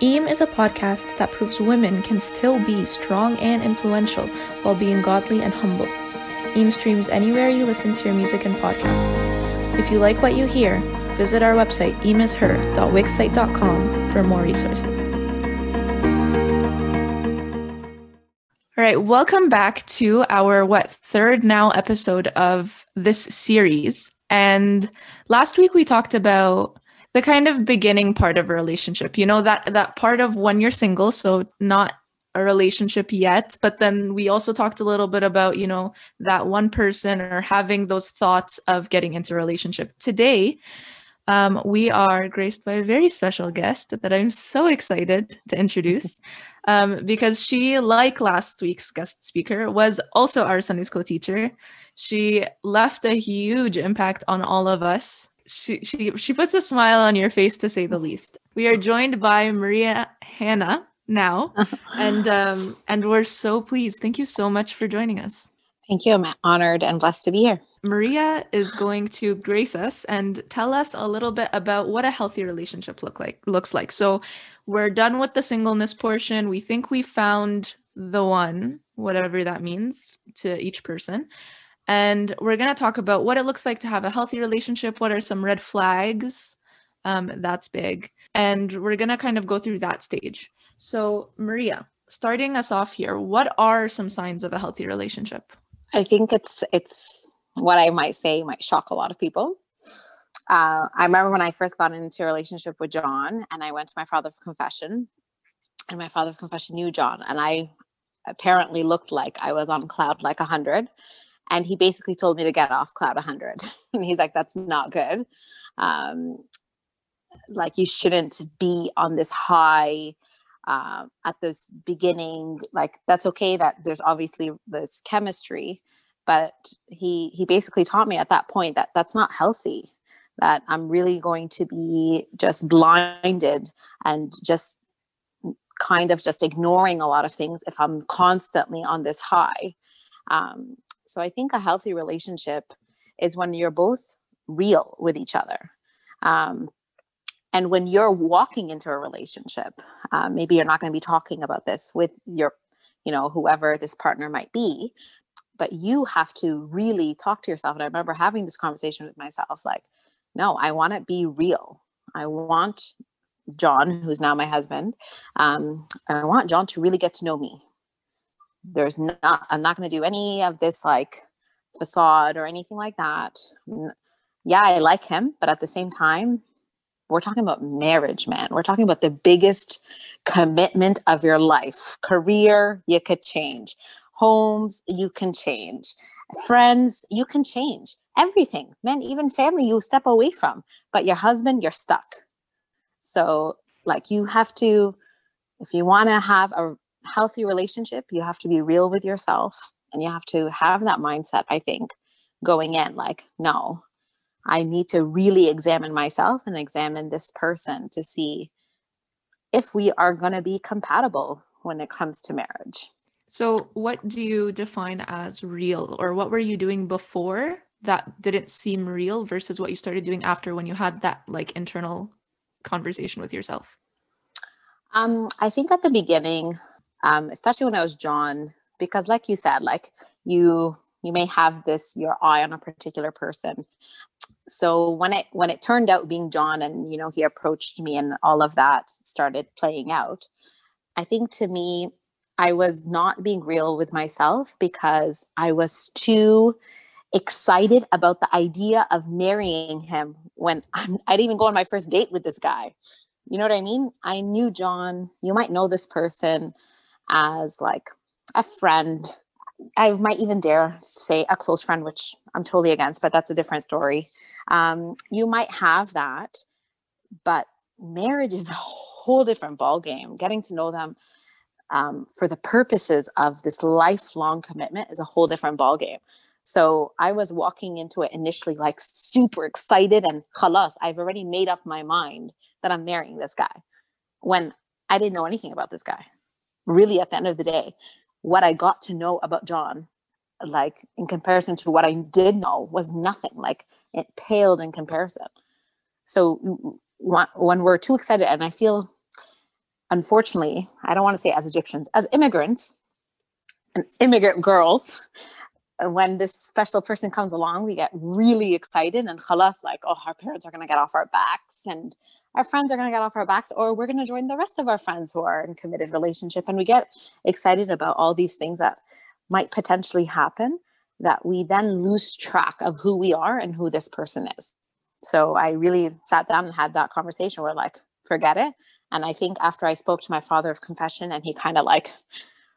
EAM is a podcast that proves women can still be strong and influential while being godly and humble. EAM streams anywhere you listen to your music and podcasts. If you like what you hear, visit our website eamisher.wixsite.com for more resources. All right, welcome back to our what third now episode of this series. And last week we talked about the kind of beginning part of a relationship. You know that that part of when you're single, so not a relationship yet, but then we also talked a little bit about, you know, that one person or having those thoughts of getting into a relationship. Today, um, we are graced by a very special guest that I'm so excited to introduce um, because she, like last week's guest speaker, was also our Sunday school teacher. She left a huge impact on all of us. She, she, she puts a smile on your face to say the least. We are joined by Maria Hannah now, and um, and we're so pleased. Thank you so much for joining us. Thank you. I'm honored and blessed to be here. Maria is going to grace us and tell us a little bit about what a healthy relationship look like looks like. So we're done with the singleness portion. We think we found the one, whatever that means to each person. And we're going to talk about what it looks like to have a healthy relationship. What are some red flags? Um, that's big. And we're going to kind of go through that stage. So, Maria, starting us off here, what are some signs of a healthy relationship? I think it's it's what I might say might shock a lot of people. Uh, I remember when I first got into a relationship with John, and I went to my father for confession, and my father for confession knew John, and I apparently looked like I was on cloud like a hundred, and he basically told me to get off cloud hundred, and he's like, "That's not good. Um, like you shouldn't be on this high." Uh, at this beginning, like that's okay that there's obviously this chemistry, but he he basically taught me at that point that that's not healthy that i'm really going to be just blinded and just kind of just ignoring a lot of things if i'm constantly on this high um, so i think a healthy relationship is when you're both real with each other um, and when you're walking into a relationship uh, maybe you're not going to be talking about this with your you know whoever this partner might be but you have to really talk to yourself and i remember having this conversation with myself like no i want to be real. I want john who's now my husband um, i want john to really get to know me there's not i'm not going to do any of this like facade or anything like that. Yeah i like him but at the same time we're talking about marriage man. We're talking about the biggest commitment of your life. Career you could change. Homes you can change. Friends you can change. Everything man even family you step away from but your husband you're stuck. So like you have to if you want to have a healthy relationship you have to be real with yourself and you have to have that mindset i think going in like no i need to really examine myself and examine this person to see if we are going to be compatible when it comes to marriage so, what do you define as real, or what were you doing before that didn't seem real versus what you started doing after when you had that like internal conversation with yourself? Um, I think at the beginning, um, especially when I was John, because like you said, like you you may have this your eye on a particular person. So when it when it turned out being John and you know he approached me and all of that started playing out, I think to me I was not being real with myself because I was too excited about the idea of marrying him when I'm, I didn't even go on my first date with this guy. You know what I mean? I knew John. You might know this person as like a friend. I might even dare say a close friend, which I'm totally against, but that's a different story. Um, you might have that, but marriage is a whole different ball game. Getting to know them, um, for the purposes of this lifelong commitment is a whole different ballgame. So I was walking into it initially like super excited and khalas, I've already made up my mind that I'm marrying this guy when I didn't know anything about this guy. Really, at the end of the day, what I got to know about John, like in comparison to what I did know, was nothing. Like it paled in comparison. So when we're too excited, and I feel unfortunately, I don't want to say as Egyptians, as immigrants and immigrant girls, when this special person comes along, we get really excited and khalas, like, oh, our parents are going to get off our backs and our friends are going to get off our backs, or we're going to join the rest of our friends who are in committed relationship. And we get excited about all these things that might potentially happen that we then lose track of who we are and who this person is. So I really sat down and had that conversation where like, forget it. And I think after I spoke to my father of confession and he kind of like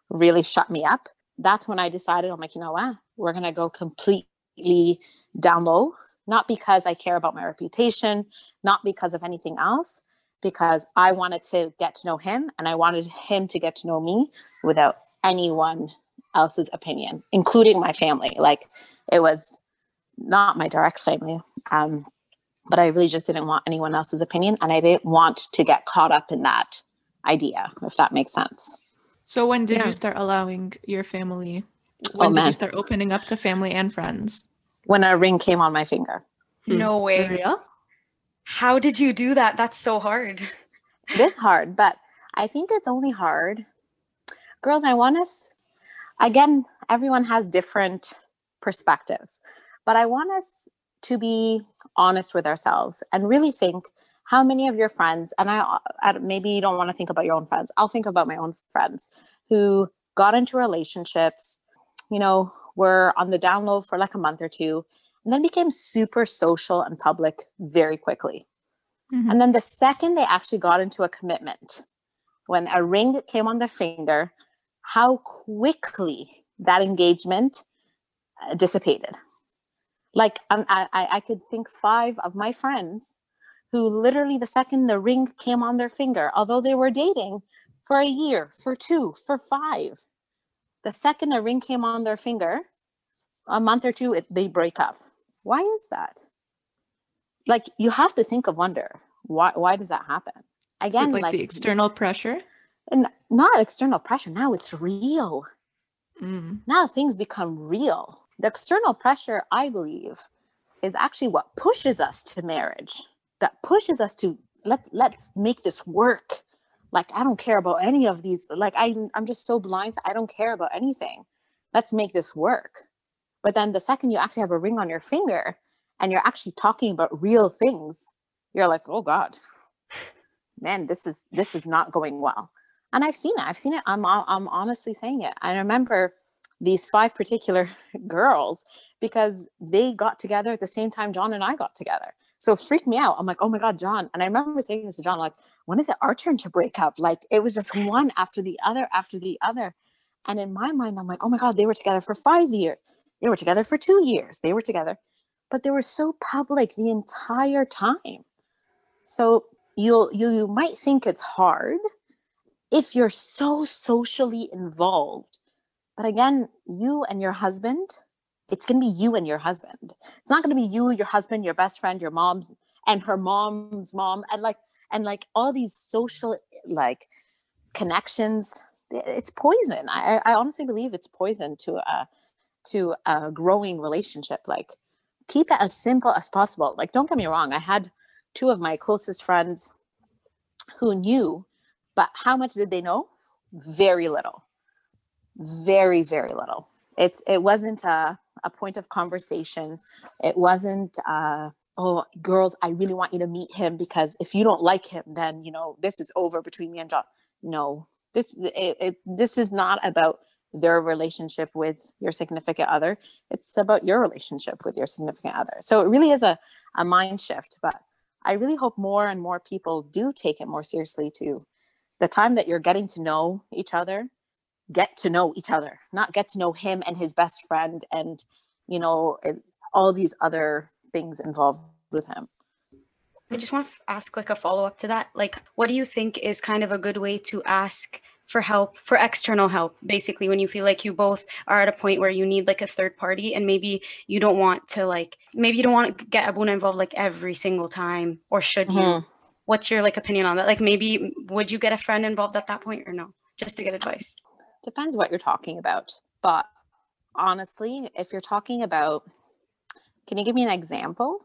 really shut me up, that's when I decided, I'm like, you know what? We're going to go completely down low, not because I care about my reputation, not because of anything else, because I wanted to get to know him and I wanted him to get to know me without anyone else's opinion, including my family. Like it was not my direct family. Um, but I really just didn't want anyone else's opinion and I didn't want to get caught up in that idea, if that makes sense. So when did yeah. you start allowing your family? Oh, when oh, did man. you start opening up to family and friends? When a ring came on my finger. Hmm. No way. Real? How did you do that? That's so hard. It is hard, but I think it's only hard. Girls, I want us again, everyone has different perspectives, but I want us to be honest with ourselves and really think how many of your friends and I, I, maybe you don't want to think about your own friends i'll think about my own friends who got into relationships you know were on the down low for like a month or two and then became super social and public very quickly mm-hmm. and then the second they actually got into a commitment when a ring came on their finger how quickly that engagement uh, dissipated like um, I, I could think five of my friends who literally the second the ring came on their finger, although they were dating for a year, for two, for five, the second a ring came on their finger, a month or two, it, they break up. Why is that? Like you have to think of wonder. Why why does that happen? Again, like, like, the external pressure? And not external pressure. Now it's real. Mm. Now things become real the external pressure, I believe, is actually what pushes us to marriage, that pushes us to let let's make this work. Like I don't care about any of these. Like I I'm just so blind. I don't care about anything. Let's make this work. But then the second you actually have a ring on your finger and you're actually talking about real things, you're like, oh God, man, this is this is not going well. And I've seen it. I've seen it. I'm I'm honestly saying it. I remember these five particular girls because they got together at the same time John and I got together. So it freaked me out. I'm like, oh my God, John. And I remember saying this to John, like, when is it our turn to break up? Like it was just one after the other after the other. And in my mind, I'm like, oh my God, they were together for five years. They were together for two years. They were together, but they were so public the entire time. So you'll you, you might think it's hard if you're so socially involved but again, you and your husband, it's going to be you and your husband. It's not going to be you, your husband, your best friend, your mom's and her mom's mom and like and like all these social like connections it's poison. I, I honestly believe it's poison to a to a growing relationship. Like keep it as simple as possible. Like don't get me wrong i had two of my closest friends who knew but how much did they know? Very little. Very very little. It's it wasn't a, a point of conversation. It wasn't uh oh girls i really want you to meet him because if you don't like him then you know this is over between me and john. No this it, it, this is not about their relationship with your significant other. It's about your relationship with your significant other. So it really is a, a mind shift but i really hope more and more people do take it more seriously too the time that you're getting to know each other get to know each other, not get to know him and his best friend and, you know, all these other things involved with him. I just want to ask like a follow up to that. Like, what do you think is kind of a good way to ask for help, for external help, basically, when you feel like you both are at a point where you need like a third party and maybe you don't want to, like, maybe you don't want to get Abuna involved like every single time, or should mm-hmm. you? What's your like opinion on that? Like, maybe would you get a friend involved at that point or no? Just to get advice depends what you're talking about. But honestly, if you're talking about, can you give me an example?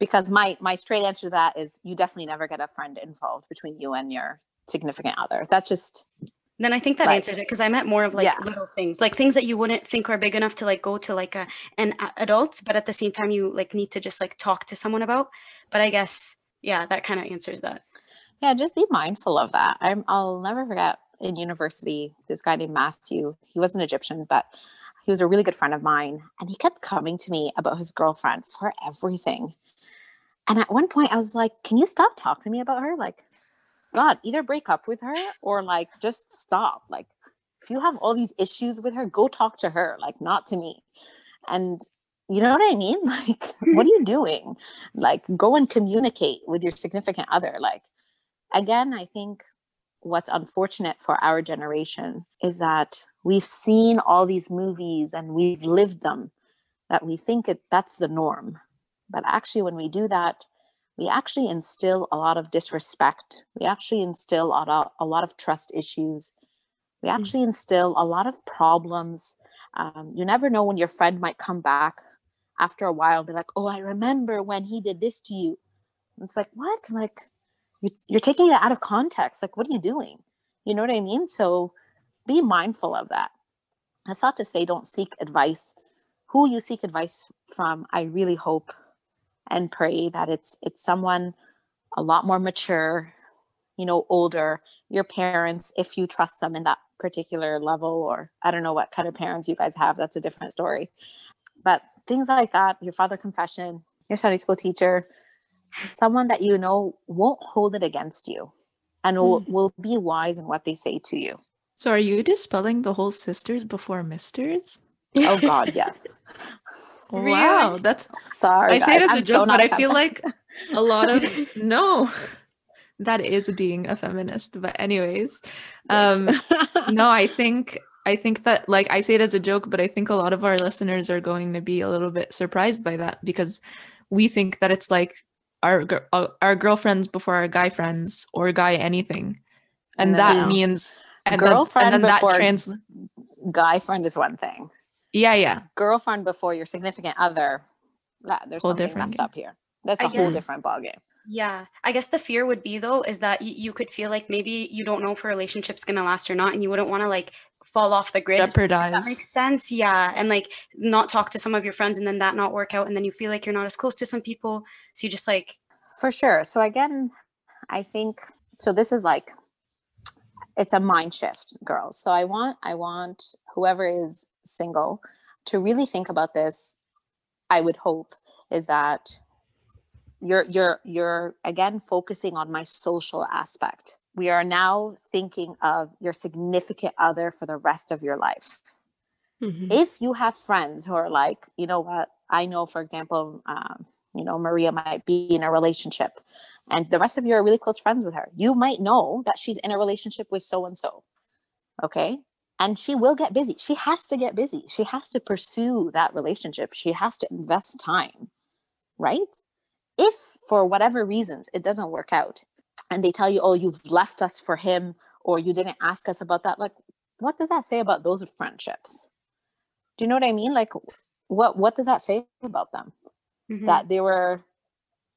Because my my straight answer to that is you definitely never get a friend involved between you and your significant other. That's just then I think that Like- answers it because I meant more of like Yeah. little things, like things that you wouldn't think are big enough to like go to like a an adult, but at the same time you like need to just like talk to someone about. But I guess yeah, that kind of answers that. yeah, just be mindful of that. I'm I'll never forget in university this guy named Matthew. He was an Egyptian, but he was a really good friend of mine, and he kept coming to me about his girlfriend for everything. And at one point, I was like, "Can you stop talking to me about her? Like, God, either break up with her or like just stop. Like, if you have all these issues with her, go talk to her, like not to me." And you know what I mean? Like, what are you doing? Like, go and communicate with your significant other. Like, again, I think what's unfortunate for our generation is that we've seen all these movies and we've lived them that we think it that's the norm but actually when we do that we actually instill a lot of disrespect. We actually instill a lot, a lot of trust issues. We actually instill a lot of problems. Um, you never know when your friend might come back after a while and be like oh i remember when he did this to you. And it's like what? Like you, you're taking it out of context. Like what are you doing? You know what i mean? So be mindful of that. That's not to say don't seek advice. Who you seek advice from i really hope and pray that it's it's someone a lot more mature you know older your parents if you trust them in that particular level or i don't know what kind of parents you guys have that's a different story. But things like that your father confession your sunday school teacher someone that you know won't hold it against you and will, mm-hmm. will be wise in what they say to you. So are you dispelling the whole sisters before misters? Oh god yes. Wow, that's sorry I say it as a I'm so joke, but I feel like a lot of no, that is being a feminist. But anyways, um, no, I think I think that like I say it as a joke, but I think a lot of our listeners are going to be a little bit surprised by that because we think that it's like our uh, our girlfriends before our guy friends or guy anything, and that means and then- Girlfriend and then before- that trans guy friend is one thing yeah yeah. Girlfriend before your significant other. La- there's Whole something different messed game. up here. That's I a whole get- different ballgame. Yeah, I guess the fear would be though is that y- you could feel like maybe you don't know if a relationship's gonna last or not, and you wouldn't want to like fall off the grid. If That makes sense, yeah, and like not talk to some of your friends, and then that not work out, and then you feel like you're not as close to some people, so you just like for sure. So again i think so this is like it's a mind shift girls. So i want i want whoever is single to really think about this i would hope is that you're you're you're again focusing on my social aspect. We are now thinking of your significant other for the rest of your life. Mhm. if you have friends who are like, you know what, I know, for example, um, you know, Maria might be in a relationship and the rest of you are really close friends with her. You might know that she's in a relationship with so and so. Okay. And she will get busy. She has to get busy. She has to pursue that relationship. She has to invest time. Right. If for whatever reasons it doesn't work out and they tell you, oh, you've left us for him or you didn't ask us about that, like, what does that say about those friendships? Do you know what I mean? Like, what what does that say about them? Mhm. That they were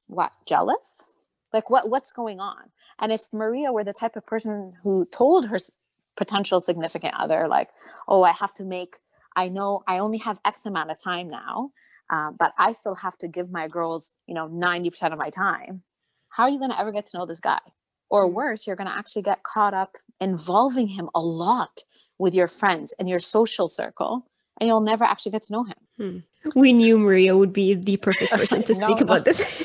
what jealous? Like, what what's going on? And if Maria were the type of person who told her potential significant other, like, oh, I have to make, I know I only have X amount of time now, uh, but I still have to give my girls, you know, ninety percent of my time. How are you going to ever get to know this guy? Or Mm. worse, you're going to actually get caught up involving him a lot with your friends and your social circle, and you'll never actually get to know him. We knew Maria would be the perfect person to speak no. about this.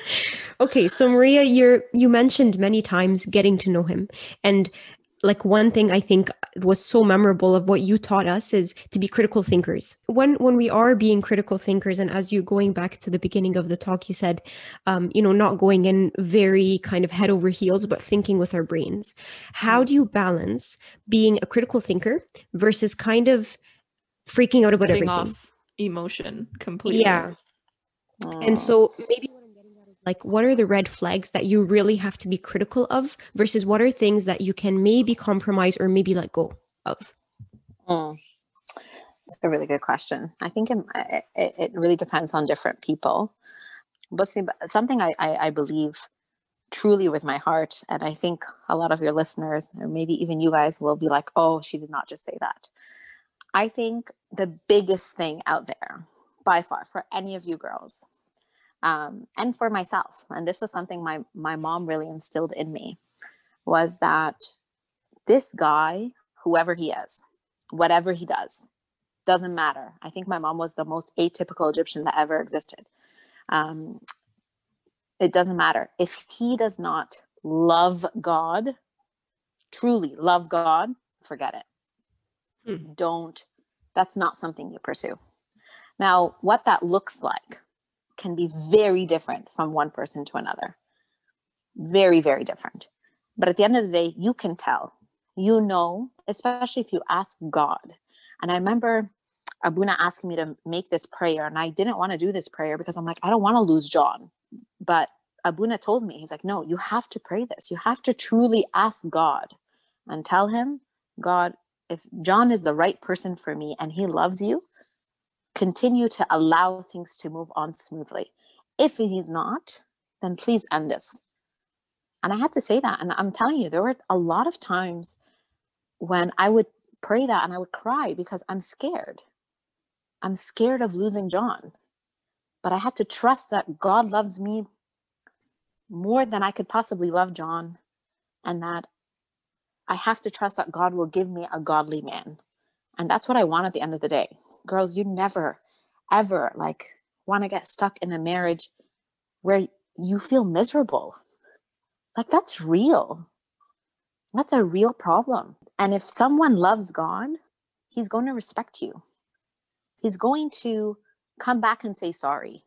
okay, so Maria, you're you mentioned many times getting to know him, and like one thing I think was so memorable of what you taught us is to be critical thinkers. When when we are being critical thinkers, and as you going back to the beginning of the talk, you said, um, you know, not going in very kind of head over heels, but thinking with our brains. How do you balance being a critical thinker versus kind of freaking out about cutting everything? off emotion completely. Yeah. Mm. And so maybe what I'm getting at is like what are the red flags that you really have to be critical of versus what are things that you can maybe compromise or maybe let go of? Mm. It's a really good question. I think it, it, it really depends on different people. But see, something I, I, I believe truly with my heart. And I think a lot of your listeners, or maybe even you guys, will be like, oh, she did not just say that. I think the biggest thing out there, by far, for any of you girls, um, and for myself, and this was something my my mom really instilled in me, was that this guy, whoever he is, whatever he does, doesn't matter. I think my mom was the most atypical Egyptian that ever existed. Um, it doesn't matter. If he does not love God, truly love God, forget it. Hmm. Don't, that's not something you pursue. Now, what that looks like can be very different from one person to another. Very, very different. But at the end of the day, you can tell. You know, especially if you ask God. And I remember Abuna asking me to make this prayer, and I didn't want to do this prayer because I'm like, I don't want to lose John. But Abuna told me, he's like, no, you have to pray this. You have to truly ask God and tell him, God, if John is the right person for me and he loves you, continue to allow things to move on smoothly. If he's not, then please end this. And I had to say that. And I'm telling you, there were a lot of times when I would pray that and I would cry because I'm scared. I'm scared of losing John. But I had to trust that God loves me more than I could possibly love John, and that I have to trust that God will give me a godly man. And that's what I want at the end of the day. Girls, you never, ever like want to get stuck in a marriage where you feel miserable. Like that's real. That's a real problem. And if someone loves God, he's going to respect you. He's going to come back and say sorry.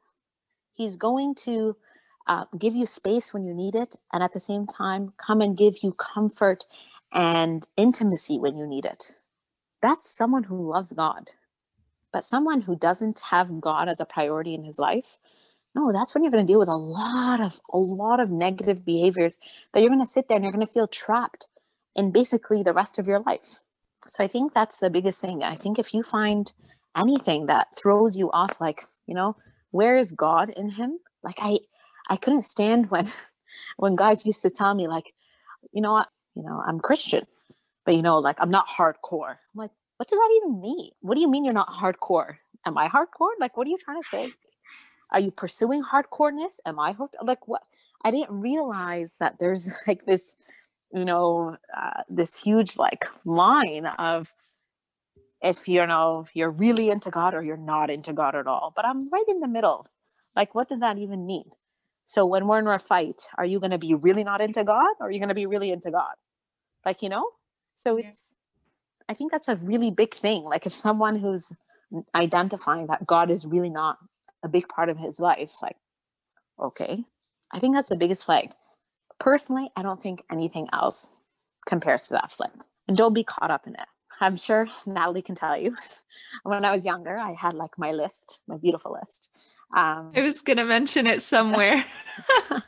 He's going to uh, give you space when you need it, and at the same time, come and give you comfort and intimacy when you need it. That's someone who loves God. But someone who doesn't have God as a priority in his life, no, that's when you're going to deal with a lot of a lot of negative behaviors that you're going to sit there and you're going to feel trapped in basically the rest of your life. So I think that's the biggest thing. I think if you find anything that throws you off like, you know, where is God in him? Like I I couldn't stand when when guys used to tell me like, you know what, you know, I'm Christian, but you know, like I'm not hardcore. I'm like, what does that even mean? What do you mean you're not hardcore? Am I hardcore? Like, what are you trying to say? Are you pursuing hardcoreness? Am I hooked? Like, what? I didn't realize that there's like this, you know, uh, this huge like line of if you know you're really into God or you're not into God at all. But I'm right in the middle. Like, what does that even mean? So when we're in a fight, are you going to be really not into God or are you going to be really into God? Like, you know? So it's, I think that's a really big thing. Like if someone who's identifying that God is really not a big part of his life, like, okay, I think that's the biggest flag. Personally, I don't think anything else compares to that flag. And don't be caught up in it. I'm sure Natalie can tell you. when I was younger, I had like my list, my beautiful list. Um, I was going to mention it somewhere.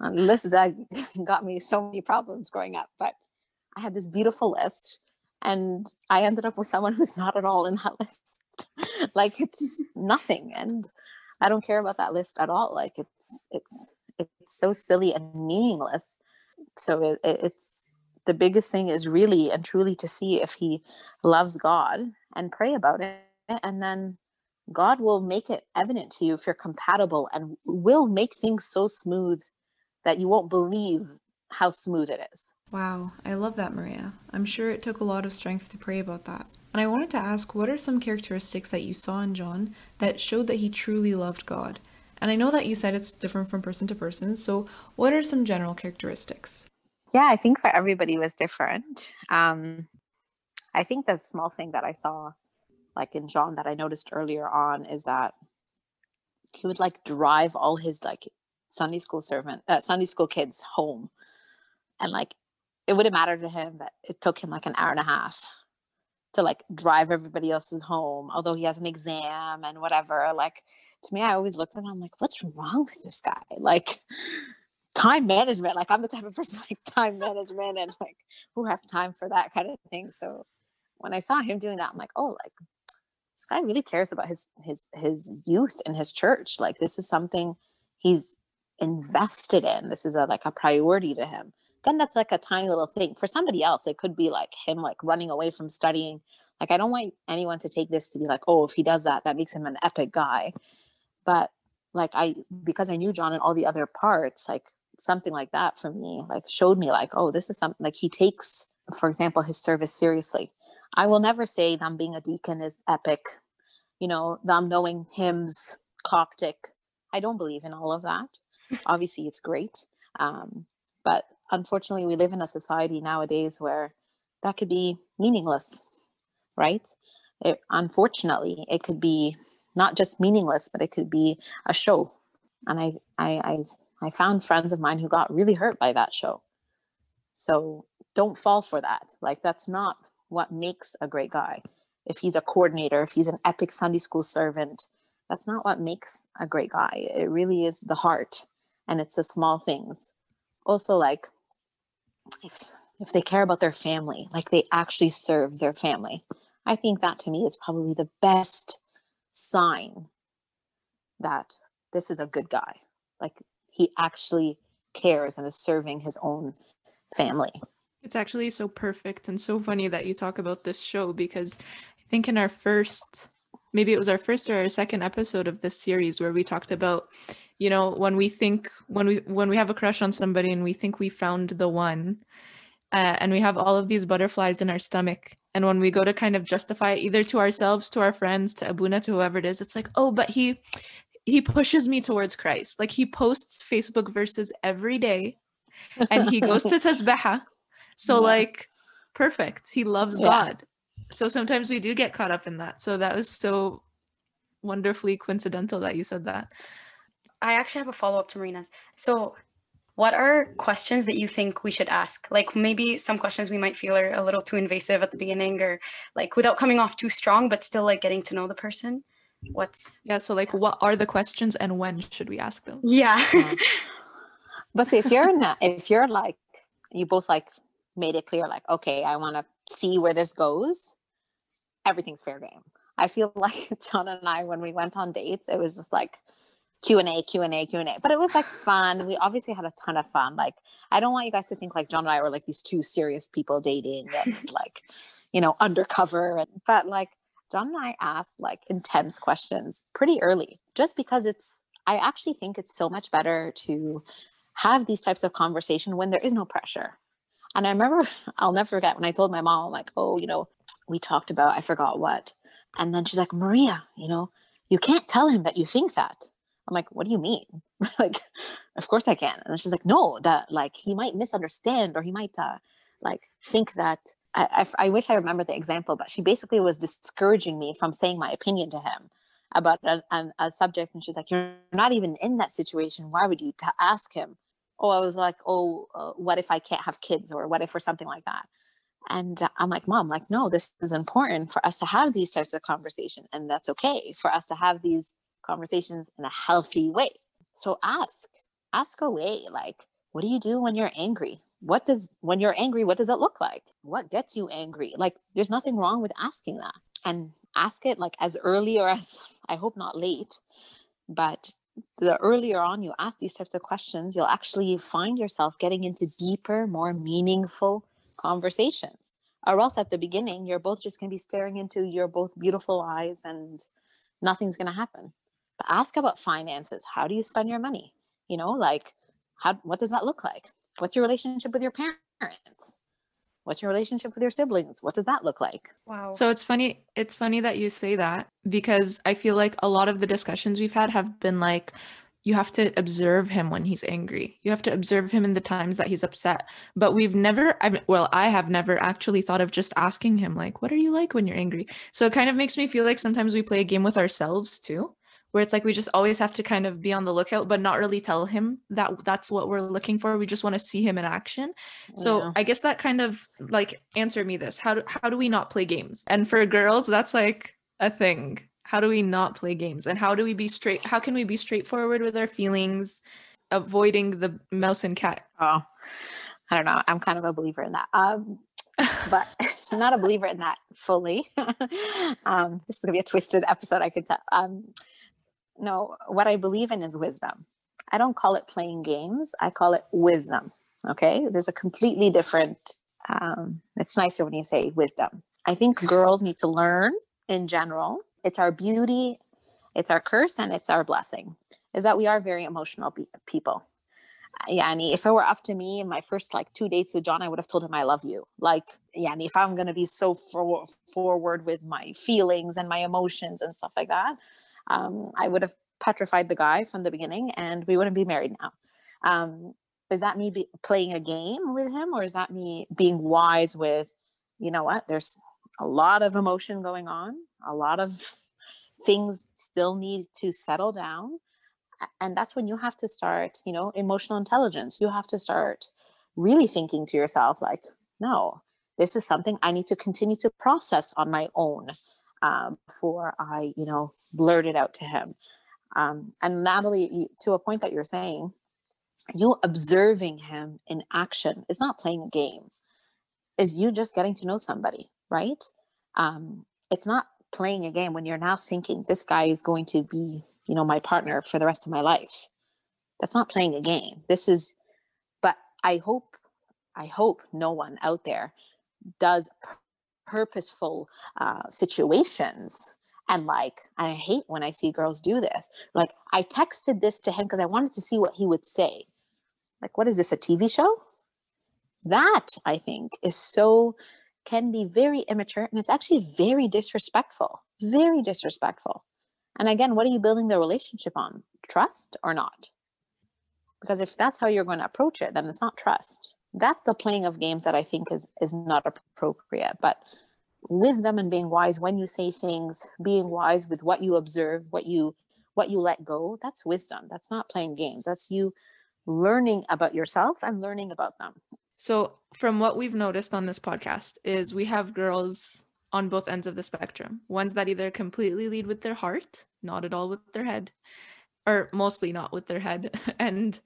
list that got me so many problems growing up, but I had this beautiful list, and I ended up with someone who's not at all in that list. like it's nothing, and I don't care about that list at all. Like it's it's it's so silly and meaningless. So it, it's the biggest thing is really and truly to see if he loves God and pray about it, and then God will make it evident to you if you're compatible and will make things so smooth that you won't believe how smooth it is. Wow, I love that, Maria. I'm sure it took a lot of strength to pray about that. And I wanted to ask what are some characteristics that you saw in John that showed that he truly loved God? And I know that you said it's different from person to person, so what are some general characteristics? Yeah, I think for everybody was different. Um, I think the small thing that I saw like in John that I noticed earlier on is that he would like drive all his like Sunday school servant uh, Sunday school kids home and like it wouldn't matter to him that it took him like an hour and a half to like drive everybody else's home although he has an exam and whatever like to me I always looked at him I'm like what's wrong with this guy like time management like I'm the type of person like time management and like who has time for that kind of thing so when I saw him doing that I'm like oh like this guy really cares about his his his youth and his church like this is something he's invested in. This is a like a priority to him. Then that's like a tiny little thing. For somebody else, it could be like him like running away from studying. Like I don't want anyone to take this to be like, oh, if he does that, that makes him an epic guy. But like I because I knew John and all the other parts, like something like that for me, like showed me like, oh, this is something like he takes, for example, his service seriously. I will never say them being a deacon is epic, you know, them knowing hymns, Coptic. I don't believe in all of that. Obviously, it's great. Um, but unfortunately, we live in a society nowadays where that could be meaningless, right? It, unfortunately, it could be not just meaningless, but it could be a show. And I, I, I, I found friends of mine who got really hurt by that show. So don't fall for that. Like that's not what makes a great guy. If he's a coordinator, if he's an epic Sunday school servant, that's not what makes a great guy. It really is the heart and it's the small things. Also, like if, they care about their family, like they actually serve their family, I think that to me is probably the best sign that this is a good guy. Like he actually cares and is serving his own family. It's actually so perfect and so funny that you talk about this show because I think in our first, maybe it was our first or our second episode of this series where we talked about, you know, when we think when we when we have a crush on somebody and we think we found the one, uh, and we have all of these butterflies in our stomach, and when we go to kind of justify either to ourselves, to our friends, to Abuna, to whoever it is, it's like, oh, but he he pushes me towards Christ. Like he posts Facebook verses every day and he goes to Tasbeha. So yeah. like perfect. He loves yeah. God. So sometimes we do get caught up in that. So that was so wonderfully coincidental that you said that. I actually have a follow up to Marina's. So what are questions that you think we should ask? Like maybe some questions we might feel are a little too invasive at the beginning or like without coming off too strong, but still like getting to know the person. What's yeah, so like what are the questions and when should we ask them? Yeah. Uh, but see if you're not if you're like you both like made it clear like okay i want to see where this goes everything's fair game i feel like john and i when we went on dates it was just like q&a q&a q&a but it was like fun we obviously had a ton of fun like i don't want you guys to think like john and i were like these two serious people dating and like you know undercover and, but like john and i asked like intense questions pretty early just because it's i actually think it's so much better to have these types of conversation when there is no pressure and I remember, I'll never forget when I told my mom, like, oh, you know, we talked about, I forgot what. And then she's like, Maria, you know, you can't tell him that you think that. I'm like, what do you mean? like, of course I can. And she's like, no, that like he might misunderstand or he might uh, like think that. I, I, I wish I remember the example, but she basically was discouraging me from saying my opinion to him about a, a, a subject. And she's like, you're not even in that situation. Why would you t- ask him? oh i was like oh uh, what if i can't have kids or what if or something like that and uh, i'm like mom like no this is important for us to have these types of conversations and that's okay for us to have these conversations in a healthy way. So ask ask away like what do you do when you're angry? What does when you're angry what does it look like? What gets you angry? Like there's nothing wrong with asking that. And ask it like as early or as i hope not late but the earlier on you ask these types of questions, you'll actually find yourself getting into deeper, more meaningful conversations. Or else at the beginning, you're both just going to be staring into your both beautiful eyes and nothing's going to happen. But ask about finances. How do you spend your money? You know, like, how, what does that look like? What's your relationship with your parents? what's your relationship with your siblings what does that look like wow so it's funny it's funny that you say that because i feel like a lot of the discussions we've had have been like you have to observe him when he's angry you have to observe him in the times that he's upset but we've never I've, well i have never actually thought of just asking him like what are you like when you're angry so it kind of makes me feel like sometimes we play a game with ourselves too where it's like we just always have to kind of be on the lookout but not really tell him that that's what we're looking for. We just want to see him in action. So yeah. i guess that kind of like answer me this. How do, how do we not play games? And for girls that's like a thing. How do we not play games? And how do we be straight how can we be straightforward with our feelings avoiding the mouse and cat? Oh i don't know. I'm kind of a believer in that. Um but I'm not a believer in that fully. um, this is gonna be a twisted episode, I could tell. Um, no, what I believe in is wisdom. I don't call it playing games. I call it wisdom. Okay. There's a completely different, um, it's nicer when you say wisdom. I think girls need to learn in general. It's our beauty, it's our curse, and it's our blessing, is that we are very emotional be- people. Yeah, if it were up to me in my first like two dates with John, I would have told him I love you. Like, and if I'm gonna be so for- forward with my feelings and my emotions and stuff like that, um, I would have petrified the guy from the beginning, and we wouldn't be married now. Um, is that me be- playing a game with him, or is that me being wise with, you know what? There's a lot of emotion going on, a lot of things still need to settle down and that's when you have to start you know emotional intelligence you have to start really thinking to yourself like no this is something i need to continue to process on my own um, before i you know blurt it out to him. Um, and natalie you, to a point that you're saying you observing him in action is not playing a game. Is you just getting to know somebody right? Um, it's not playing a game when you're now thinking this guy is going to be you know my partner for the rest of my life. That's not playing a game. This is but i hope i hope no one out there does purposeful uh, situations and like i hate when i see girls do this like i texted this to him because i wanted to see what he would say like what is this a tv show that i think is so can be very immature and it's actually very disrespectful very disrespectful and again, what are you building the relationship on? Trust or not? Because if that's how you're going to approach it, then it's not trust. That's the playing of games that I think is is not appropriate. But wisdom and being wise when you say things, being wise with what you observe, what you what you let go, that's wisdom. That's not playing games. That's you learning about yourself and learning about them. So, from what we've noticed on this podcast is we have girls on both ends of the spectrum. Ones that either completely lead with their heart, not at all with their head, or mostly not with their head, and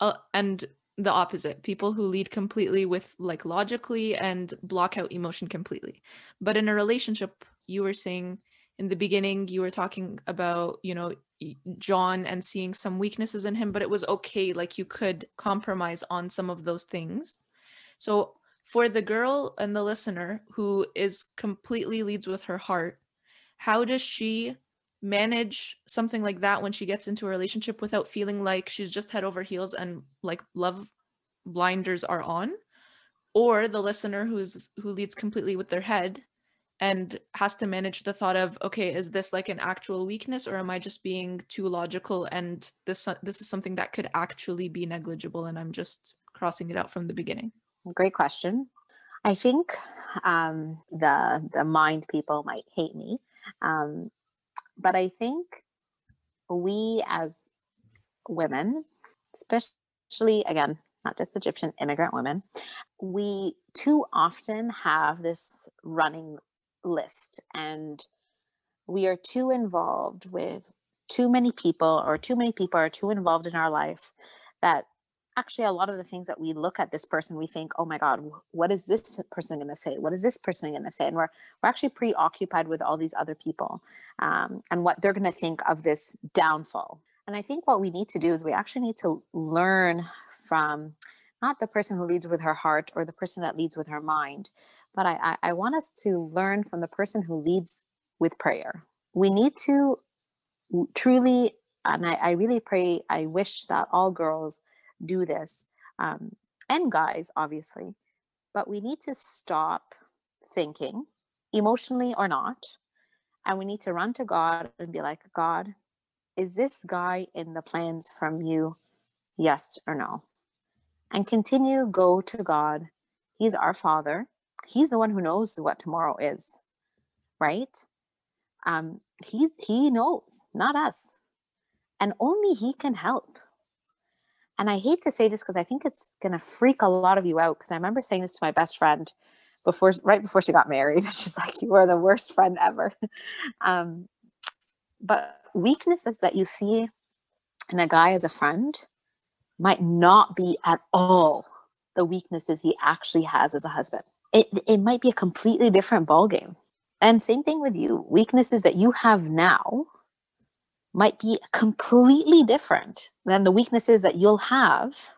uh, and the opposite, people who lead completely with like logically and block out emotion completely. But in a relationship, you were saying in the beginning you were talking about, you know, John and seeing some weaknesses in him, but it was okay like you could compromise on some of those things. So for the girl and the listener who is completely leads with her heart how does she manage something like that when she gets into a relationship without feeling like she's just head over heels and like love blinders are on or the listener who's who leads completely with their head and has to manage the thought of okay is this like an actual weakness or am i just being too logical and this this is something that could actually be negligible and i'm just crossing it out from the beginning Great question. I think um, the the mind people might hate me, um, but I think we as women, especially again, not just Egyptian immigrant women, we too often have this running list, and we are too involved with too many people, or too many people are too involved in our life that actually a lot of the things that we look at this person we think oh my god what is this person going to say? What is this person going to say? And we're we're actually preoccupied with all these other people um, and what they're going to think of this downfall. And i think what we need to do is we actually need to learn from not the person who leads with her heart or the person that leads with her mind but i i, I want us to learn from the person who leads with prayer. We need to truly and I, I really pray i wish that all girls do this um, and guys obviously but we need to stop thinking emotionally or not and we need to run to god and be like god is this guy in the plans from you? Yes or no? And continue go to god. He's our father. He's the one who knows what tomorrow is right? Um he he knows not us. And only he can help and I hate to say this because I think it's going to freak a lot of you out. Because I remember saying this to my best friend before, right before she got married. She's like, "You are the worst friend ever." um, but weaknesses that you see in a guy as a friend might not be at all the weaknesses he actually has as a husband. It it might be a completely different ballgame. And same thing with you. Weaknesses that you have now might be completely different than the weaknesses that you'll have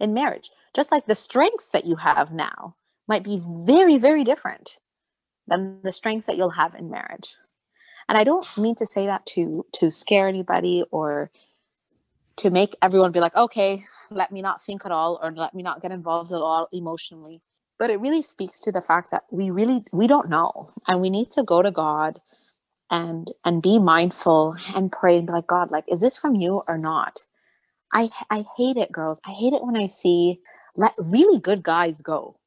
in marriage. Just like the strengths that you have now might be very, very different than the strengths that you'll have in marriage. And I don't mean to say that to to scare anybody or to make everyone be like, okay, let me not think at all or let me not get involved at all emotionally. But it really speaks to the fact that we really we don't know and we need to go to God and and be mindful and pray and be like, God, like, is this from you or not? I I hate it, girls. I hate it when I see let really good guys go.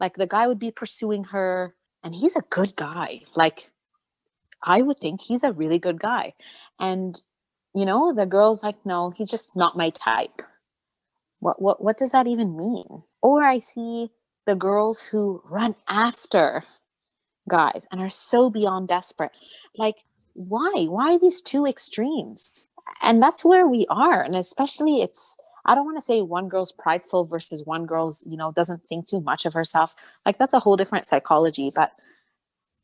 Like the guy would be pursuing her and he's a good guy. Like I would think he's a really good guy. And you know, the girl's like, no, he's just not my type. What what what does that even mean? Or I see the girls who run after guys and are so beyond desperate. Like, why? Why these two extremes? And that's where we are. And especially it's I don't want to say one girl's prideful versus one girl's, you know, doesn't think too much of herself. Like that's a whole different psychology. But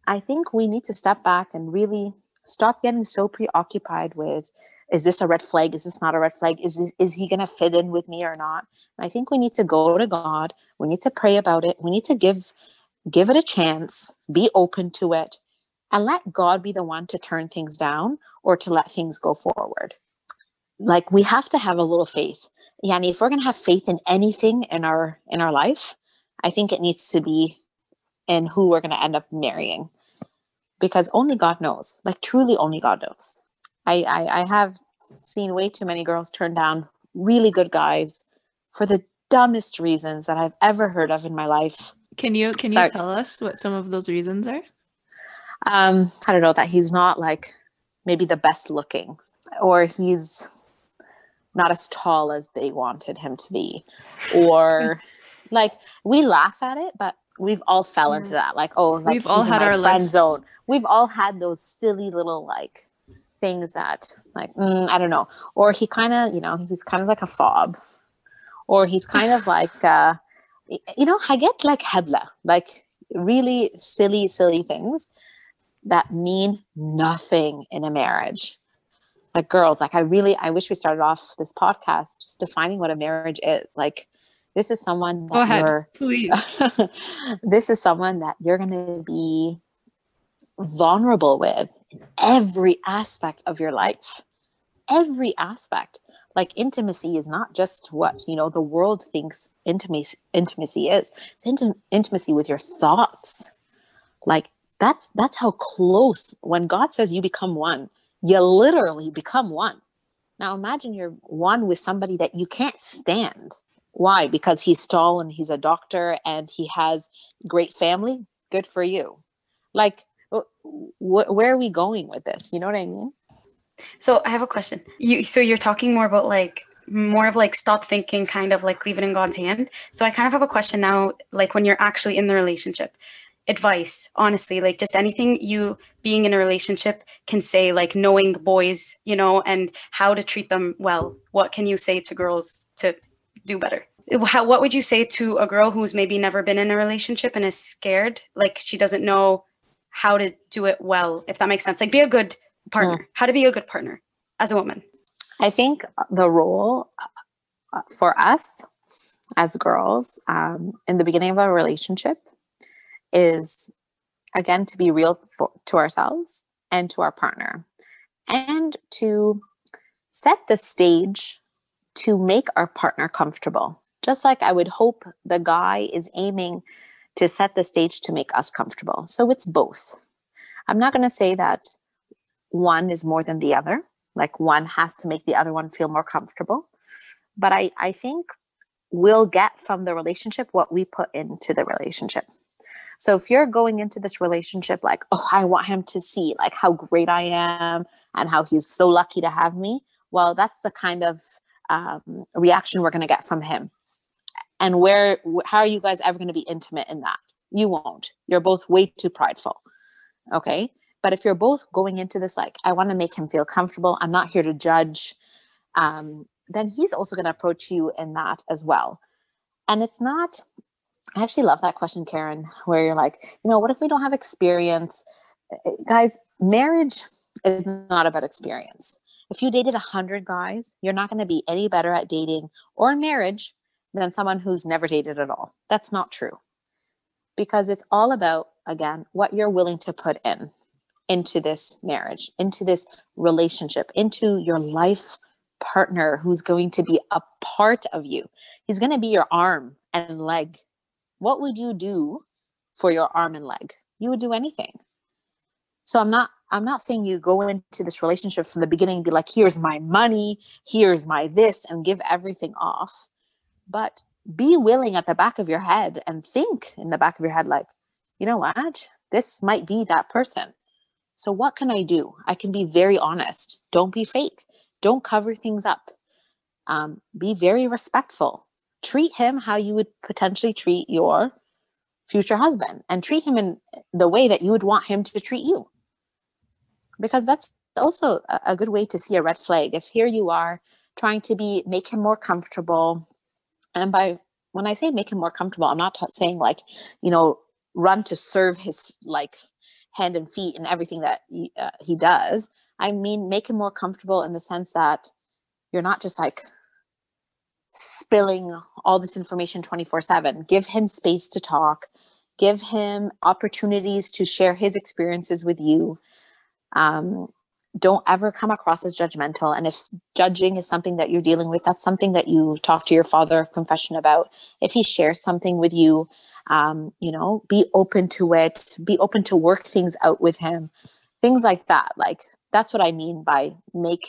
I think we need to step back and really stop getting so preoccupied with is this a red flag? Is this not a red flag? Is this, is he going to fit in with me or not? And I think we need to go to God. We need to pray about it. We need to give give it a chance, be open to it, and let God be the one to turn things down or to let things go forward. Like we have to have a little faith. Yani, if we're to have faith in anything in our in our life, I think it needs to be in who we're to end up marrying, because only God knows. Like truly, only God knows. I, I, I have seen way too many girls turn down really good guys for the dumbest reasons that I've ever heard of in my life. Can you can Sorry. you tell us what some of those reasons are? Um, I don't know that he's not like maybe the best looking, or he's not as tall as they wanted him to be, or like we laugh at it, but we've all fell into that. Like, oh, like We've all had our friend lists. zone. We've all had those silly little like things that like mm, I don't know, or he kind of you know he's kind of like a fob, or he's kind of like uh, you know I get like hebla, like really silly silly things that mean nothing in a marriage. Like girls, like I really I wish we started off this podcast just defining what a marriage is. Like this is someone that Go ahead, you're please. this is someone that you're going to be vulnerable with in every aspect of your life every aspect like intimacy is not just what you know the world thinks intimacy intimacy is. It's inti- intimacy with your thoughts. Like that's that's how close when god says you become one you literally become one. Now imagine you're one with somebody that you can't stand. Why? Because he's tall and he's a doctor and he has great family? Good for you. Like wh- where are we going with this? You know what i mean So I have a question. You so you're talking more about like more of like stop thinking, kind of like leave it in God's hand. So I kind of have a question now, like when you're actually in the relationship. Advice, honestly, like just anything you being in a relationship can say, like knowing boys, you know, and how to treat them well. What can you say to girls to do better? How, what would you say to a girl who's maybe never been in a relationship and is scared, like she doesn't know how to do it well, if that makes sense? Like be a good partner, how to be a good partner as a woman. I think the role uh, for us as girls um, in the beginning of a relationship is again to be real for, to ourselves and to our partner and to set the stage to make our partner comfortable. Just like I would hope the guy is aiming to set the stage to make us comfortable. So it's both. I'm not going to say that one is more than the other. Like one has to make the other one feel more comfortable. But i i think we'll get from the relationship what we put into the relationship. So if you're going into this relationship like oh i want him to see like how great i am and how he's so lucky to have me well that's the kind of um, reaction we're going to get from him. And where how are you guys ever going to be intimate in that? You won't. You're both way too prideful. Okay but if you're both going into this like i want to make him feel comfortable i'm not here to judge um, then he's also going to approach you in that as well and it's not i actually love that question karen where you're like you know what if we don't have experience Uh, guys marriage is not about experience if you dated 100 guys, you're not going to be any better at dating or marriage than someone who's never dated at all. That's not true. Because it's all about, again, what you're willing to put in into this marriage, into this relationship, into your life partner who's going to be a part of you. He's going to be your arm and leg. What would you do for your arm and leg? You would do anything. So I'm not I'm not saying you go into this relationship from the beginning and be like, here's my money, here's my this, and give everything off. But be willing at the back of your head and think in the back of your head, like, you know what? This might be that person. So what can I do? I can be very honest. Don't be fake. Don't cover things up. Um, be very respectful. Treat him how you would potentially treat your future husband and treat him in the way that you would want him to treat you because that's also a good way to see a red flag if here you are trying to be make him more comfortable and by when i say make him more comfortable i'm not t- saying like you know run to serve his like hand and feet and everything that he, uh, he does. I mean make him more comfortable in the sense that you're not just like spilling all this information 24 7 give him space to talk. Give him opportunities to share his experiences with you. Um, don't ever come across as judgmental. And if judging is something that you're dealing with, that's something that you talk to your father of confession about. If he shares something with you, um, you know, be open to it, be open to work things out with him, things like that. Like that's what I mean by make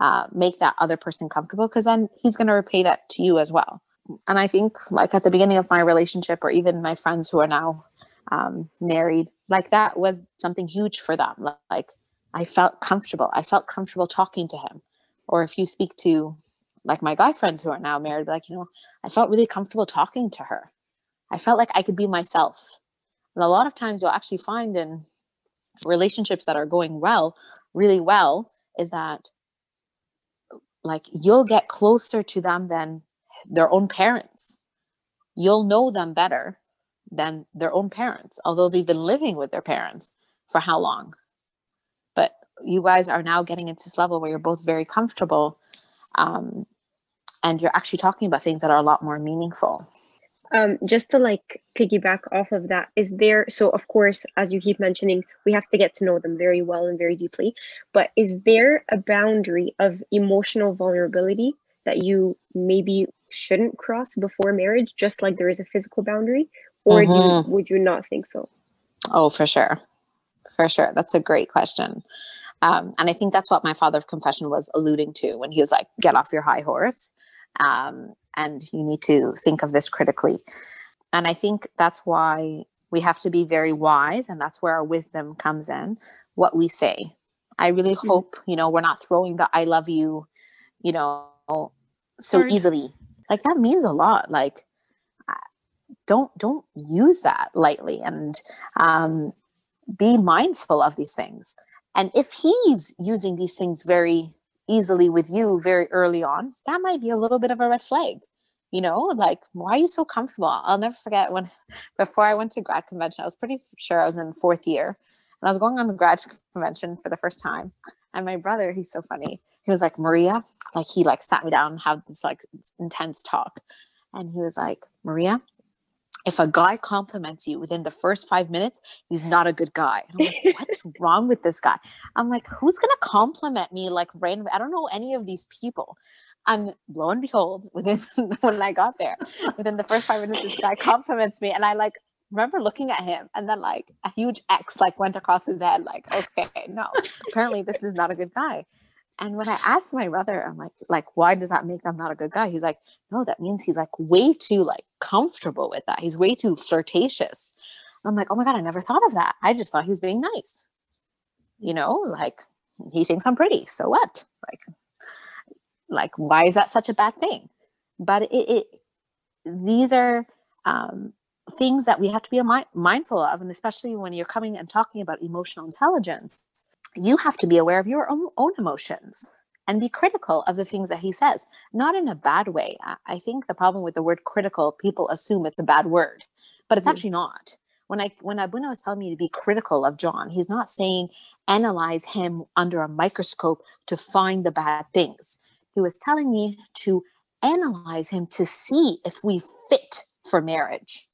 uh, make that other person comfortable because then he's going to repay that to you as well. And I think, like at the beginning of my relationship, or even my friends who are now um, married, like that was something huge for them. Like I felt comfortable. I felt comfortable talking to him. Or if you speak to like my guy friends who are now married, like, you know, I felt really comfortable talking to her. I felt like I could be myself. And a lot of times you'll actually find in relationships that are going well, really well, is that like you'll get closer to them than their own parents. You'll know them better than their own parents, although they've been living with their parents for how long? You guys are now getting into this level where you're both very comfortable um, and you're actually talking about things that are a lot more meaningful. Um, just to like piggyback off of that, is there so of course, as you keep mentioning, we have to get to know them very well and very deeply. But is there a boundary of emotional vulnerability that you maybe shouldn't cross before marriage, just like there is a physical boundary? or mm-hmm. do you, would you not think so? Oh, for sure, for sure. That's a great question, um, and I think that's what my father of confession was alluding to when he was like, "Get off your high horse," um, and you need to think of this critically. And I think that's why we have to be very wise, and that's where our wisdom comes in. What we say. I really mm-hmm. hope you know we're not throwing the "I love you," you know, so Sorry. easily. Like that means a lot. Like don't don't use that lightly and um, be mindful of these things and if he's using these things very easily with you very early on that might be a little bit of a red flag you know like why are you so comfortable? I'll never forget when before i went to grad convention i was pretty sure i was in fourth year and i was going on the grad convention for the first time and my brother he's so funny he was like maria like he like sat me down and had this like intense talk and he was like maria if a guy compliments you within the first five minutes, he's not a good guy. And I'm like, what's wrong with this guy? I'm like, who's gonna compliment me like random? I don't know any of these people. And lo and behold, within when I got there, within the first five minutes, this guy compliments me, and I like remember looking at him, and then like a huge X like went across his head, like, okay, no, apparently this is not a good guy. And when I asked my brother, I'm like, like, why does that make them not a good guy? He's like, no, that means he's like way too like comfortable with that. He's way too flirtatious. I'm like, oh my God, I never thought of that. I just thought he was being nice. You know, like he thinks I'm pretty. So what? Like, like, why is that such a bad thing? But it, it these are um, things that we have to be mi- mindful of. And especially when you're coming and talking about emotional intelligence, you have to be aware of your own, own emotions and be critical of the things that he says, not in a bad way. I think the problem with the word critical, people assume it's a bad word, but it's mm-hmm. actually not. When I when Abuna was telling me to be critical of John, he's not saying analyze him under a microscope to find the bad things. He was telling me to analyze him to see if we fit for marriage.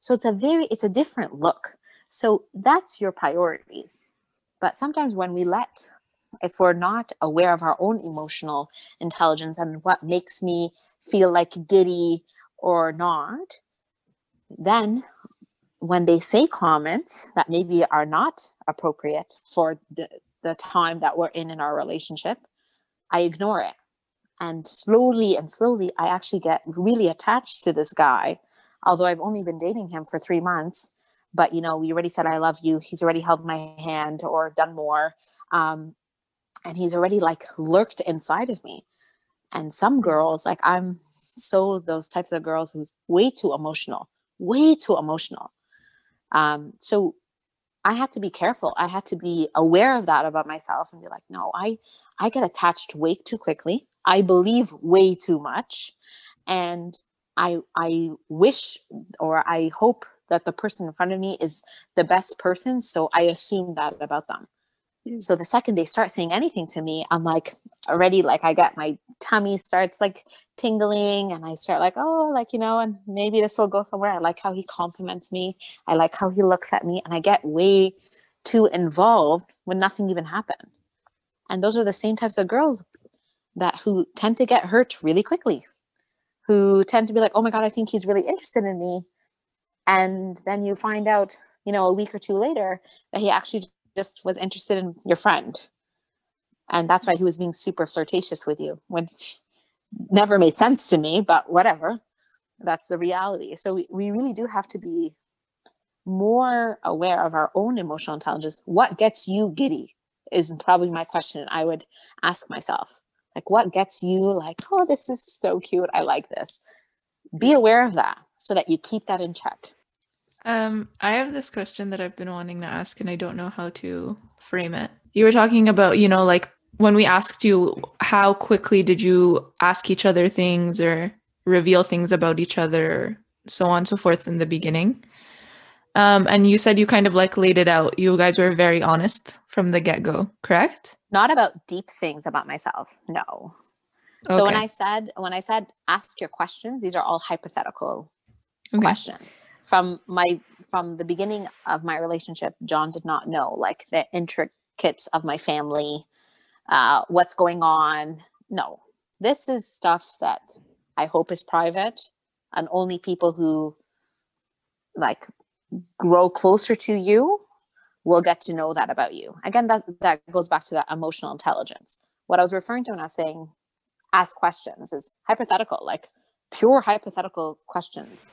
So it's a very, it's a different look. So that's your priorities. But sometimes when we let, if we're not aware of our own emotional intelligence and what makes me feel like giddy or not, then when they say comments that maybe are not appropriate for the, the time that we're in in our relationship, I ignore it. And slowly and slowly, I actually get really attached to this guy, although I've only been dating him for three months. But, you know, we already said, I love you. He's already held my hand or done more. Um, and he's already like lurked inside of me. And some girls, like I'm so those types of girls who's way too emotional, way too emotional um, so I had to be careful. I had to be aware of that about myself and be like, no, I I get attached way too quickly. I believe way too much, and I I wish or I hope that the person in front of me is the best person. So I assume that about them. Hmm. So the second they start saying anything to me, I'm like already like I get my tummy starts like tingling and I start like, oh, like, you know, and maybe this will go somewhere. I like how he compliments me. I like how he looks at me and I get way too involved when nothing even happened. And those are the same types of girls that who tend to get hurt really quickly, who tend to be like, oh my God, I think he's really interested in me. And then you find out, you know, a week or two later that he actually just was interested in your friend. And that's why he was being super flirtatious with you, which never made sense to me, but whatever. That's the reality. So we, we really do have to be more aware of our own emotional intelligence. What gets you giddy is probably my question I would ask myself. Like, what gets you like, oh, this is so cute. I like this. Be aware of that so that you keep that in check. Um, I have this question that I've been wanting to ask, and I don't know how to frame it. You were talking about, you know, like when we asked you how quickly did you ask each other things or reveal things about each other, so on and so forth in the beginning. Um, and you said you kind of like laid it out. You guys were very honest from the get go, correct? Not about deep things about myself. No. So when I said when I said ask your questions, these are all hypothetical okay. questions. From my from the beginning of my relationship john did not know like the intricates of my family uh, what's going on. No. This is stuff that i hope is private and only people who like grow closer to you will get to know that about you. Again that that goes back to that emotional intelligence. What i was referring to when i was saying ask questions is hypothetical like pure hypothetical questions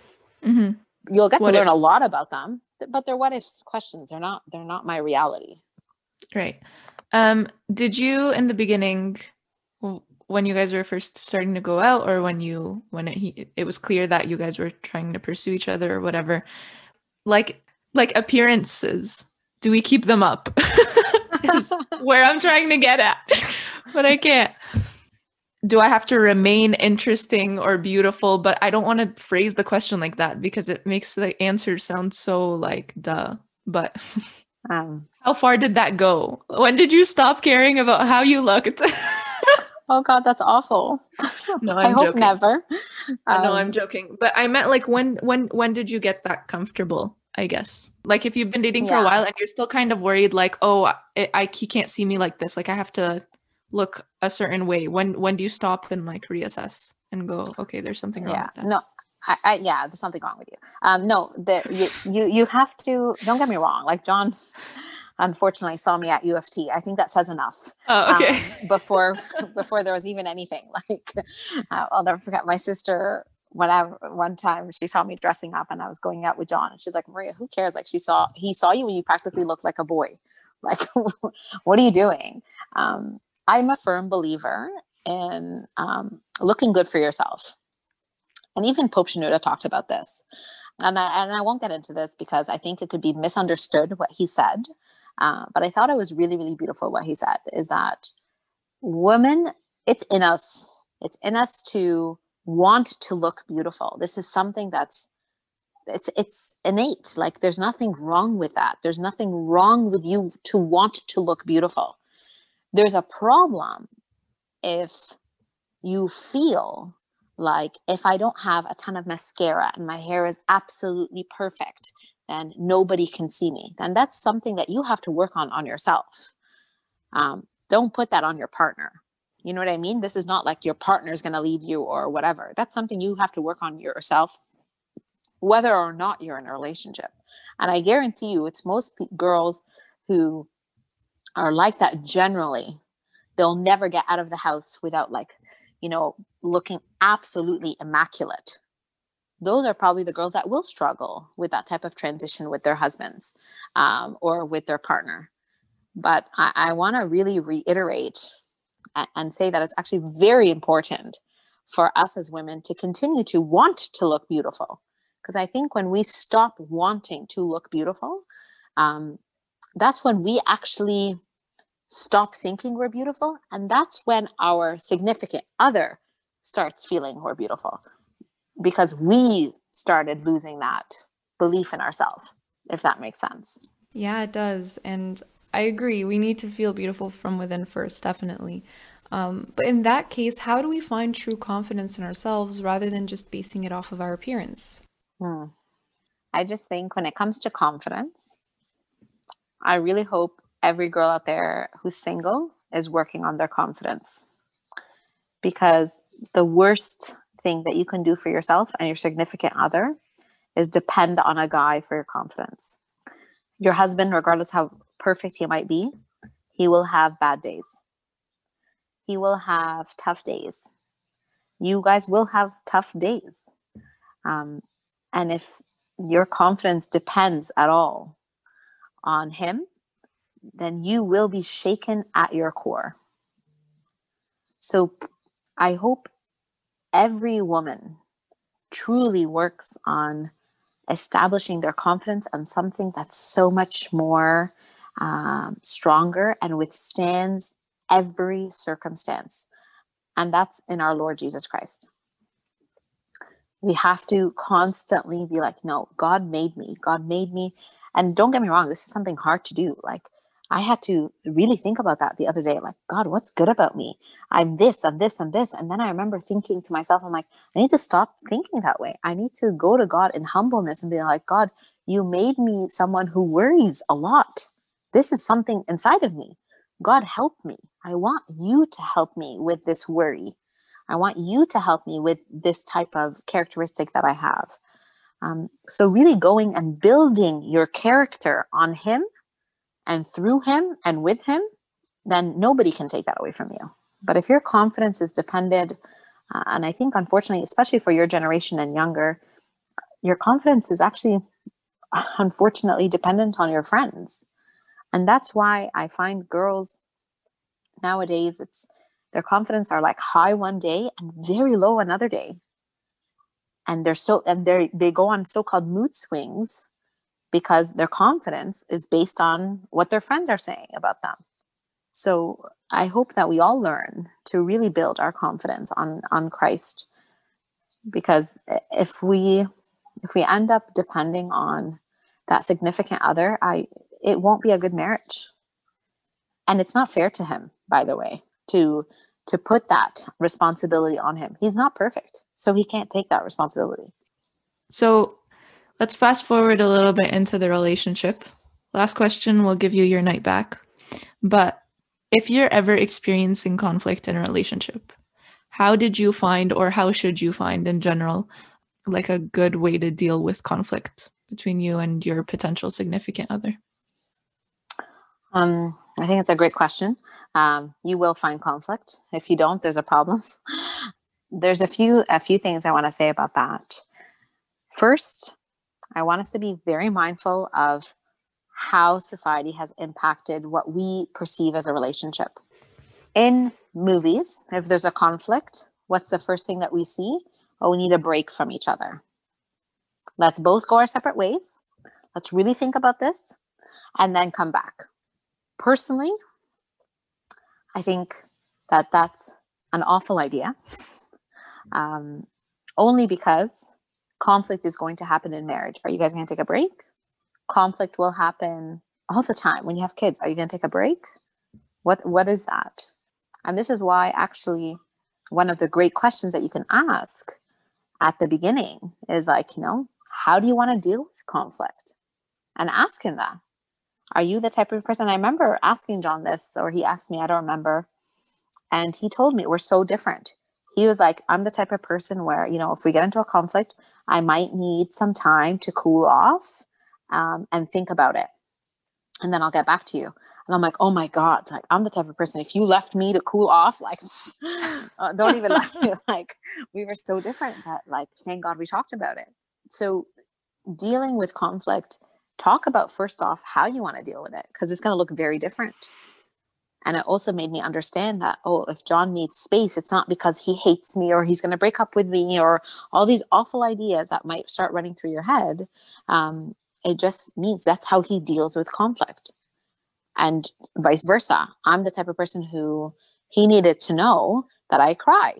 mm-hmm. You'll get what to learn a lot about them but they're what ifs questions. They're not they're not my reality. Right. Um did you in the beginning when you guys were first starting to go out or when you when it, it was clear that you guys were trying to pursue each other or whatever like like appearances do we keep them up? Where i'm trying to get at but i can't do I have to remain interesting or beautiful? But I don't want to phrase the question like that because it makes the answer sound so like duh. But um, how far did that go? When did you stop caring about how you looked? oh God, that's awful. No, I'm I hope joking. never. I know I'm um, joking, but I meant like when when when did you get that comfortable? I guess like if you've been dating for a while and you're still kind of worried, like oh, I, I he can't see me like this. Like I have to look a certain way when when do you stop and like reassess and go okay there's something wrong yeah no I, I, yeah there's something wrong with you. Um no the you, you you have to don't get me wrong like john unfortunately saw me at uft i think that says enough oh okay. um, before before there was even anything like uh, i'll never forget my sister whenever one time she saw me dressing up and i was going out with john and she's like maria who cares? Like she saw he saw you when you practically looked like a boy. Like what are you doing? Um I'm a firm believer in um, looking good for yourself. And even Pope Shenouda talked about this. And I, and I won't get into this because I think it could be misunderstood what he said. Uh, but I thought it was really, really beautiful what he said is that women, it's in us. It's in us to want to look beautiful. This is something that's it's it's innate like there's nothing wrong with that there's nothing wrong with you to want to look beautiful there's a problem if you feel like if i don't have a ton of mascara and my hair is absolutely perfect then nobody can see me then that's something that you have to work on on yourself. Um, don't put that on your partner. You know what i mean? This is not like your partner is going to leave you or whatever. That's something you have to work on yourself whether or not you're in a relationship. And I guarantee you, it's most girls who are like that generally. They'll never get out of the house without, like, you know, looking absolutely immaculate. Those are probably the girls that will struggle with that type of transition with their husbands um, or with their partner. But I, I want to really reiterate and, and say that it's actually very important for us as women to continue to want to look beautiful because I think when we stop wanting to look beautiful, um, that's when we actually stop thinking we're beautiful. And that's when our significant other starts feeling we're beautiful because we started losing that belief in ourselves, if that makes sense. Yeah, it does. And I agree. We need to feel beautiful from within first, definitely. Um, but in that case, how do we find true confidence in ourselves rather than just basing it off of our appearance? Hmm. I just think when it comes to confidence, I really hope every girl out there who's single is working on their confidence. Because the worst thing that you can do for yourself and your significant other is depend on a guy for your confidence. Your husband, regardless how perfect he might be, he will have bad days. He will have tough days. You guys will have tough days. Um, and if your confidence depends at all on Him, then you will be shaken at your core. So I hope every woman truly works on establishing their confidence on something that's so much more um, stronger and withstands every circumstance. And that's in our Lord Jesus Christ we have to constantly be like no god made me god made me and don't get me wrong this is something hard to do like i had to really think about that the other day like god what's good about me? I'm this i'm this i'm this. And then i remember thinking to myself i'm like i need to stop thinking that way. I need to go to god in humbleness and be like god you made me someone who worries a lot. This is something inside of me. God help me. I want you to help me with this worry. I want you to help me with this type of characteristic that I have. Um, so, really going and building your character on Him and through Him and with Him, then nobody can take that away from you. But if your confidence is dependent, uh, and I think unfortunately, especially for your generation and younger, your confidence is actually unfortunately dependent on your friends. And that's why I find girls nowadays, it's their confidence are like high one day and very low another day. And they're so and they they go on so-called mood swings because their confidence is based on what their friends are saying about them. So I hope that we all learn to really build our confidence on on Christ because if we if we end up depending on that significant other, I it won't be a good marriage. And it's not fair to him, by the way to to put that responsibility on him. He's not perfect, so he can't take that responsibility. So let's fast forward a little bit into the relationship. Last question will give you your night back. But if you're ever experiencing conflict in a relationship, how did you find, or how should you find in general, like a good way to deal with conflict between you and your potential significant other? Um, I think it's a great question um, you will find conflict. If you don't, there's a problem. there's a few a few things I want to say about that. First, I want us to be very mindful of how society has impacted what we perceive as a relationship. In movies, if there's a conflict, what's the first thing that we see? Oh, we need a break from each other. Let's both go our separate ways. Let's really think about this and then come back. Personally, I think that that's an awful idea. Um, only because conflict is going to happen in marriage. Are you guys going to take a break? Conflict will happen all the time when you have kids. Are you going to take a break? What what is that? And this is why actually one of the great questions that you can ask at the beginning is like, you know, how do you want to deal with conflict? And ask him that. Are you the type of person? I remember asking John this, or he asked me, I don't remember. And he told me we're so different. He was like, I'm the type of person where, you know, if we get into a conflict, I might need some time to cool off um, and think about it. And then I'll get back to you. And I'm like, oh my God, like I'm the type of person, if you left me to cool off, like, uh, don't even like, like, we were so different that, like, thank God we talked about it. So, dealing with conflict, talk about first off how you want to deal with it, because it's going to look very different. And it also made me understand that, oh, if John needs space, it's not because he hates me or he's going to break up with me or all these awful ideas that might start running through your head. Um, it just means that's how he deals with conflict. And vice versa. I'm the type of person who he needed to know that I cry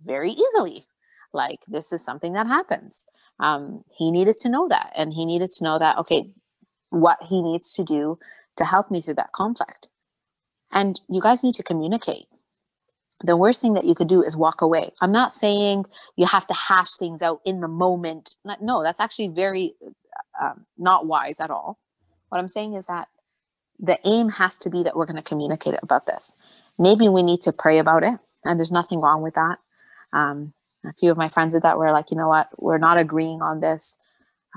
very easily. Like, this is something that happens. Um, he needed to know that. And he needed to know that, okay, what he needs to do to help me through that conflict and you guys need to communicate. The worst thing that you could do is walk away. I'm not saying you have to hash things out in the moment. No, that's actually very um, not wise at all. What I'm saying is that the aim has to be that we're going to communicate about this. Maybe we need to pray about it, and there's nothing wrong with that. Um, a few of my friends did that were like, you know what, we're not agreeing on this.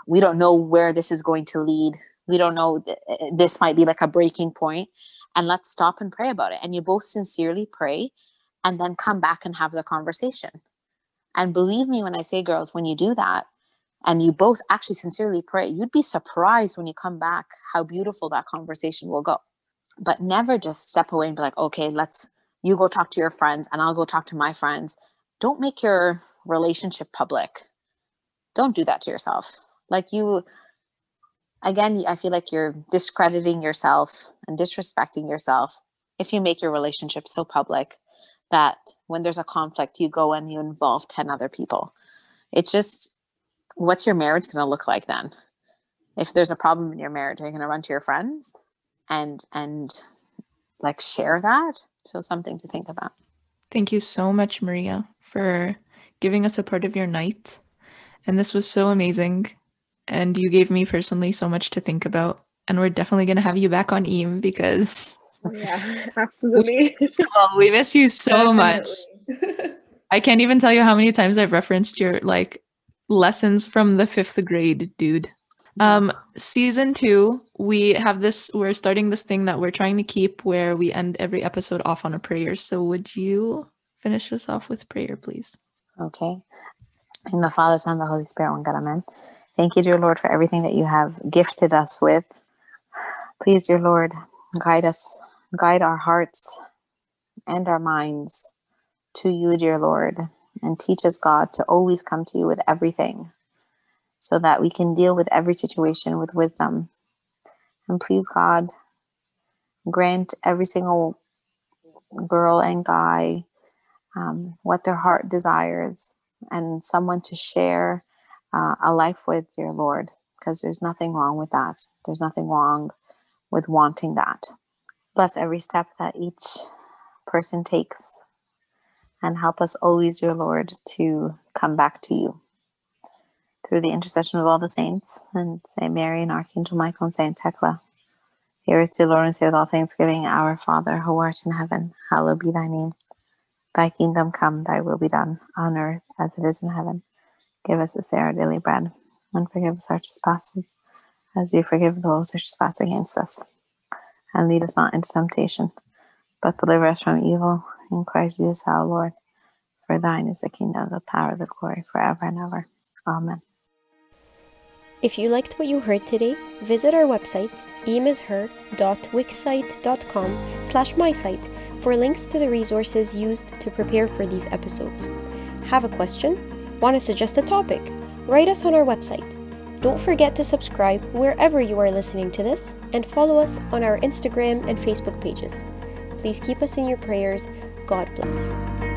We don't know where this is going to lead. We don't know, th- this might be like a breaking point and let's stop and pray about it. And you both sincerely pray and then come back and have the conversation. And believe me when I say, girls, when you do that and you both actually sincerely pray, you'd be surprised when you come back how beautiful that conversation will go. But never just step away and be like, okay, let's, you go talk to your friends and I'll go talk to my friends. Don't make your relationship public. Don't do that to yourself. Like you, again, I feel like you're discrediting yourself and disrespecting yourself if you make your relationship so public that when there's a conflict, you go and you involve 10 other people. It's just, what's your marriage going to look like then? If there's a problem in your marriage, are you going to run to your friends and, and like share that? So something to think about. Thank you so much, Maria, for giving us a part of your night. And this was so amazing and you gave me personally so much to think about. And we're definitely going to have you back on EAM because. Yeah, absolutely. well, we miss you so much. I can't even tell you how many times I've referenced your like lessons from the fifth grade, dude. Um, season two, we have this, we're starting this thing that we're trying to keep where we end every episode off on a prayer. So would you finish us off with prayer, please? Okay. In the Father, Son, the Holy Spirit, one God, amen. Thank you, dear Lord, for everything that you have gifted us with. Please, dear Lord, guide us, guide our hearts and our minds to you, dear Lord, and teach us, God, to always come to you with everything so that we can deal with every situation with wisdom. And please, God, grant every single girl and guy um, what their heart desires and someone to share uh, a life with, your Lord, because there's nothing wrong with that. There's nothing wrong with wanting that. Bless every step that each person takes and help us always, dear Lord, to come back to you through the intercession of all the saints and Saint Mary and Archangel Michael and Saint Thecla. Hear us, dear Lord, and say with all thanksgiving, Our Father, who art in heaven, hallowed be thy name. Thy kingdom come, thy will be done, on earth as it is in heaven. Give us this day our daily bread, and forgive us our trespasses, as we forgive those who trespass against us. And lead us not into temptation, but deliver us from evil. In Christ Jesus our Lord. For thine is the kingdom, the power, the glory, forever and ever. Amen. If you liked what you heard today, visit our website, eamisher.wixsite.com slash mysite for links to the resources used to prepare for these episodes. Have a question? Want to suggest a topic? Write us on our website. Don't forget to subscribe wherever you are listening to this and follow us on our Instagram and Facebook pages. Please keep us in your prayers. God bless.